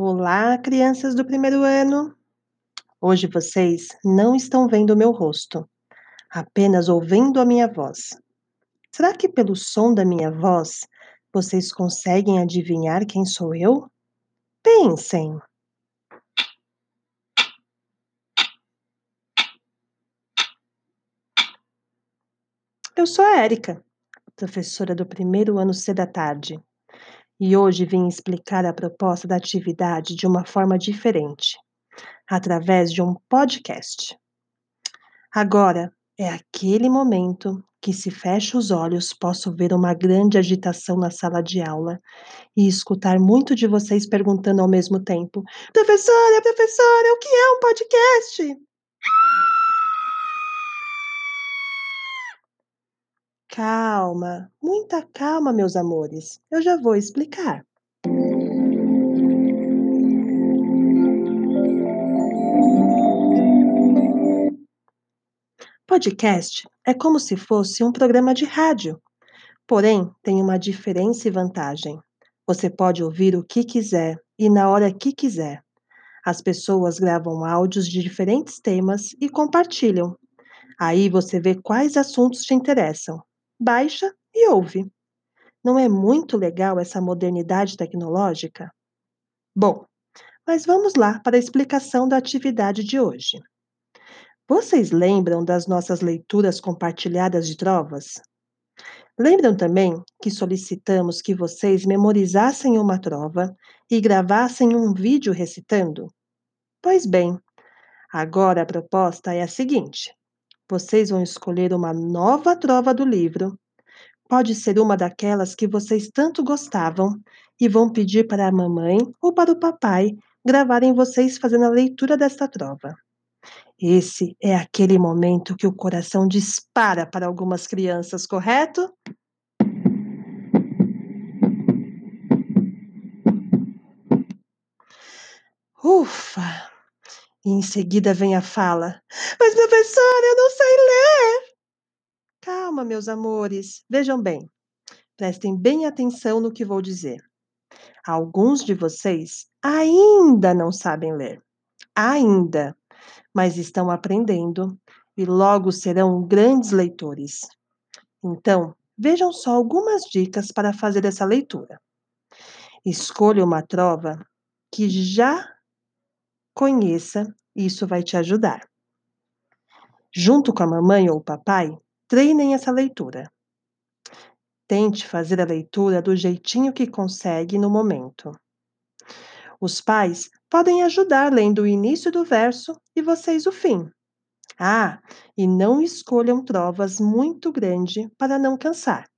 Olá, crianças do primeiro ano! Hoje vocês não estão vendo o meu rosto, apenas ouvindo a minha voz. Será que pelo som da minha voz vocês conseguem adivinhar quem sou eu? Pensem! Eu sou a Érica, professora do primeiro ano C da tarde e hoje vim explicar a proposta da atividade de uma forma diferente, através de um podcast. Agora é aquele momento que, se fecho os olhos, posso ver uma grande agitação na sala de aula e escutar muito de vocês perguntando ao mesmo tempo: Professora, professora, o que é um podcast? Calma, muita calma, meus amores. Eu já vou explicar. Podcast é como se fosse um programa de rádio, porém tem uma diferença e vantagem. Você pode ouvir o que quiser e na hora que quiser. As pessoas gravam áudios de diferentes temas e compartilham. Aí você vê quais assuntos te interessam baixa e ouve. Não é muito legal essa modernidade tecnológica? Bom, mas vamos lá para a explicação da atividade de hoje. Vocês lembram das nossas leituras compartilhadas de trovas? Lembram também que solicitamos que vocês memorizassem uma trova e gravassem um vídeo recitando? Pois bem, agora a proposta é a seguinte: vocês vão escolher uma nova trova do livro. Pode ser uma daquelas que vocês tanto gostavam e vão pedir para a mamãe ou para o papai gravarem vocês fazendo a leitura desta trova. Esse é aquele momento que o coração dispara para algumas crianças, correto? Ufa! E em seguida vem a fala: Mas, professora, eu não sei ler. Calma, meus amores. Vejam bem. Prestem bem atenção no que vou dizer. Alguns de vocês ainda não sabem ler. Ainda. Mas estão aprendendo e logo serão grandes leitores. Então, vejam só algumas dicas para fazer essa leitura. Escolha uma trova que já conheça, isso vai te ajudar. Junto com a mamãe ou o papai, treinem essa leitura. Tente fazer a leitura do jeitinho que consegue no momento. Os pais podem ajudar lendo o início do verso e vocês o fim. Ah, e não escolham trovas muito grandes para não cansar.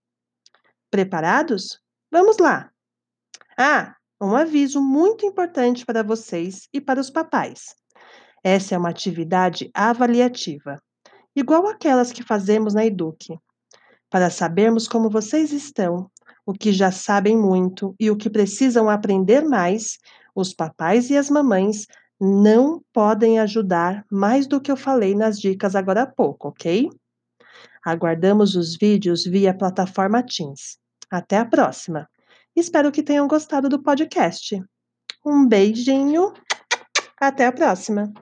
Preparados? Vamos lá! Ah, um aviso muito importante para vocês e para os papais. Essa é uma atividade avaliativa, igual aquelas que fazemos na Eduque, para sabermos como vocês estão, o que já sabem muito e o que precisam aprender mais. Os papais e as mamães não podem ajudar mais do que eu falei nas dicas agora há pouco, ok? Aguardamos os vídeos via plataforma Teams. Até a próxima! Espero que tenham gostado do podcast. Um beijinho, até a próxima!